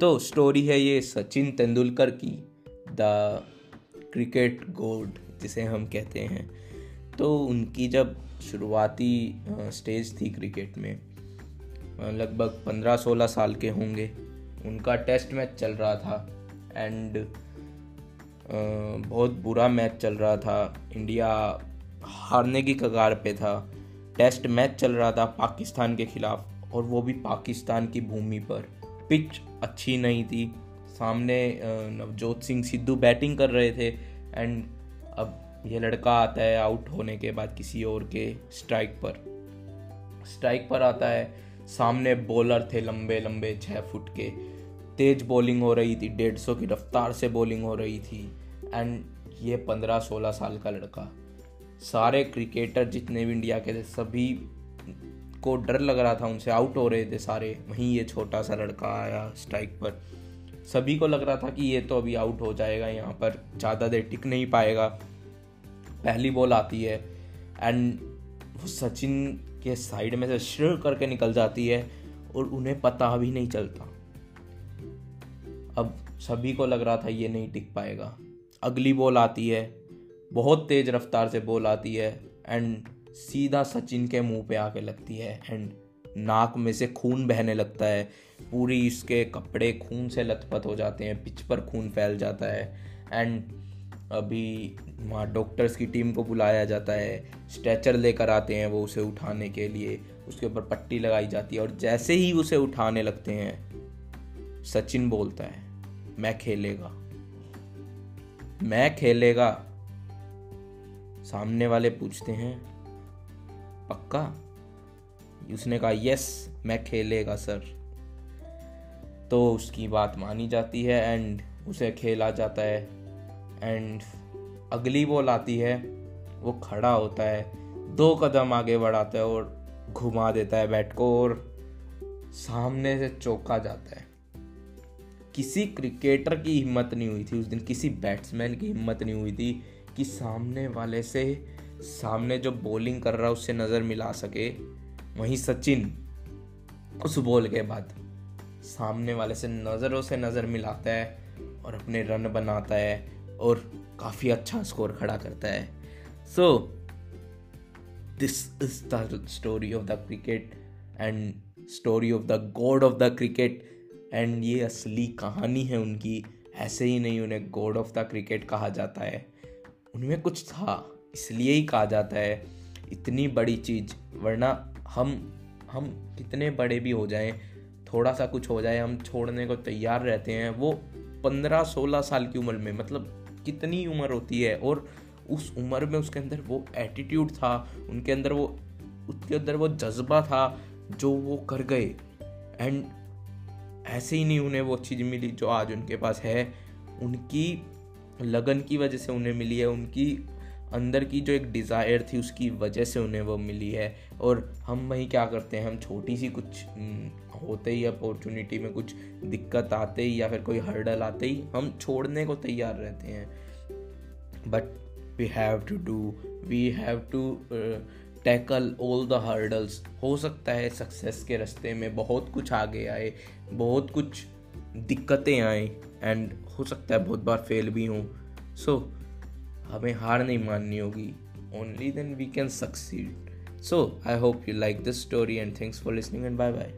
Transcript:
तो स्टोरी है ये सचिन तेंदुलकर की द क्रिकेट गोड जिसे हम कहते हैं। तो उनकी जब शुरुआती स्टेज थी क्रिकेट में लगभग पंद्रह सोलह साल के होंगे, उनका टेस्ट मैच चल रहा था एंड बहुत बुरा मैच चल रहा था। इंडिया हारने की कगार पे था। टेस्ट मैच चल रहा था पाकिस्तान के खिलाफ और वो भी पाकिस्तान की भूमि पर। पिच अच्छी नहीं थी। सामने नवजोत सिंह सिद्धू बैटिंग कर रहे थे एंड अब ये लड़का आता है आउट होने के बाद किसी और के स्ट्राइक पर। स्ट्राइक पर आता है। सामने बॉलर थे लंबे लंबे छः फुट के। तेज बॉलिंग हो रही थी, डेढ़ सौ की रफ्तार से बॉलिंग हो रही थी एंड ये पंद्रह सोलह साल का लड़का। सारे क्रिकेटर जितने भी इंडिया के थे, सभी को डर लग रहा था उनसे आउट हो रहे थे सारे, वहीं ये छोटा सा लड़का आया स्ट्राइक पर। सभी को लग रहा था कि ये तो अभी आउट हो जाएगा, यहाँ पर ज़्यादा देर टिक नहीं पाएगा। पहली बॉल आती है एंड वो सचिन के साइड में से श्र करके निकल जाती है, और उन्हें पता भी नहीं चलता। अब सभी को लग रहा था ये नहीं टिक पाएगा। अगली बॉल आती है, बहुत तेज रफ्तार से बॉल आती है एंड सीधा सचिन के मुँह पे आके लगती है एंड नाक में से खून बहने लगता है। पूरी इसके कपड़े खून से लथपथ हो जाते हैं, पिच पर खून फैल जाता है। एंड अभी वहाँ डॉक्टर्स की टीम को बुलाया जाता है। स्ट्रेचर लेकर आते हैं वो उसे उठाने के लिए। उसके ऊपर पट्टी लगाई जाती है और जैसे ही उसे उठाने लगते हैं, सचिन बोलता है, मैं खेलेगा। मैं खेलेगा। सामने वाले पूछते हैं पक्का? उसने कहा यस मैं खेलेगा सर तो उसकी बात मानी जाती है एंड उसे खेला जाता है एंड अगली बॉल आती है, वो खड़ा होता है, दो कदम आगे बढ़ाता है और घुमा देता है बैट को और सामने से चौका जाता है। किसी क्रिकेटर की हिम्मत नहीं हुई थी उस दिन, किसी बैट्समैन की हिम्मत नहीं हुई थी कि सामने वाले से सामने जो बॉलिंग कर रहा है, उससे नज़र मिला सके। वहीं सचिन उस बॉल के बाद सामने वाले से नज़रों से नज़र मिलाता है और अपने रन बनाता है और काफ़ी अच्छा स्कोर खड़ा करता है। So this is the story of the cricket and story of the god of the cricket and ये असली कहानी है उनकी। ऐसे ही नहीं उन्हें गॉड ऑफ़ द क्रिकेट कहा जाता है। उनमें कुछ था। इसलिए ही कहा जाता है, इतनी बड़ी चीज़, वरना हम हम कितने बड़े भी हो जाएँ, थोड़ा सा कुछ हो जाए, हम छोड़ने को तैयार रहते हैं, वो पंद्रह सोलह साल की उम्र में मतलब कितनी उम्र होती है, और उस उम्र में उसके अंदर वो एटीट्यूड था, उनके अंदर वो, उसके अंदर वो जज्बा था, जो वो कर गए। एंड ऐसे ही नहीं उन्हें वो चीज़ मिली जो आज उनके पास है। उनकी लगन की वजह से उन्हें मिली है, उनकी अंदर की जो एक डिज़ायर थी उसकी वजह से उन्हें वो मिली है। और हम वही क्या करते हैं हम छोटी सी कुछ होते ही अपॉर्चुनिटी में कुछ दिक्कत आते ही या फिर कोई हर्डल आते ही हम छोड़ने को तैयार रहते हैं। But we have to do we have to tackle all the hurdles हो सकता है सक्सेस के रास्ते में बहुत कुछ आगे आए बहुत कुछ दिक्कतें आए एंड हो सकता है बहुत बार फेल भी हों। सो so, हमें हार नहीं माननी होगी। Only then we can succeed so I hope you like this story and thanks for listening and bye bye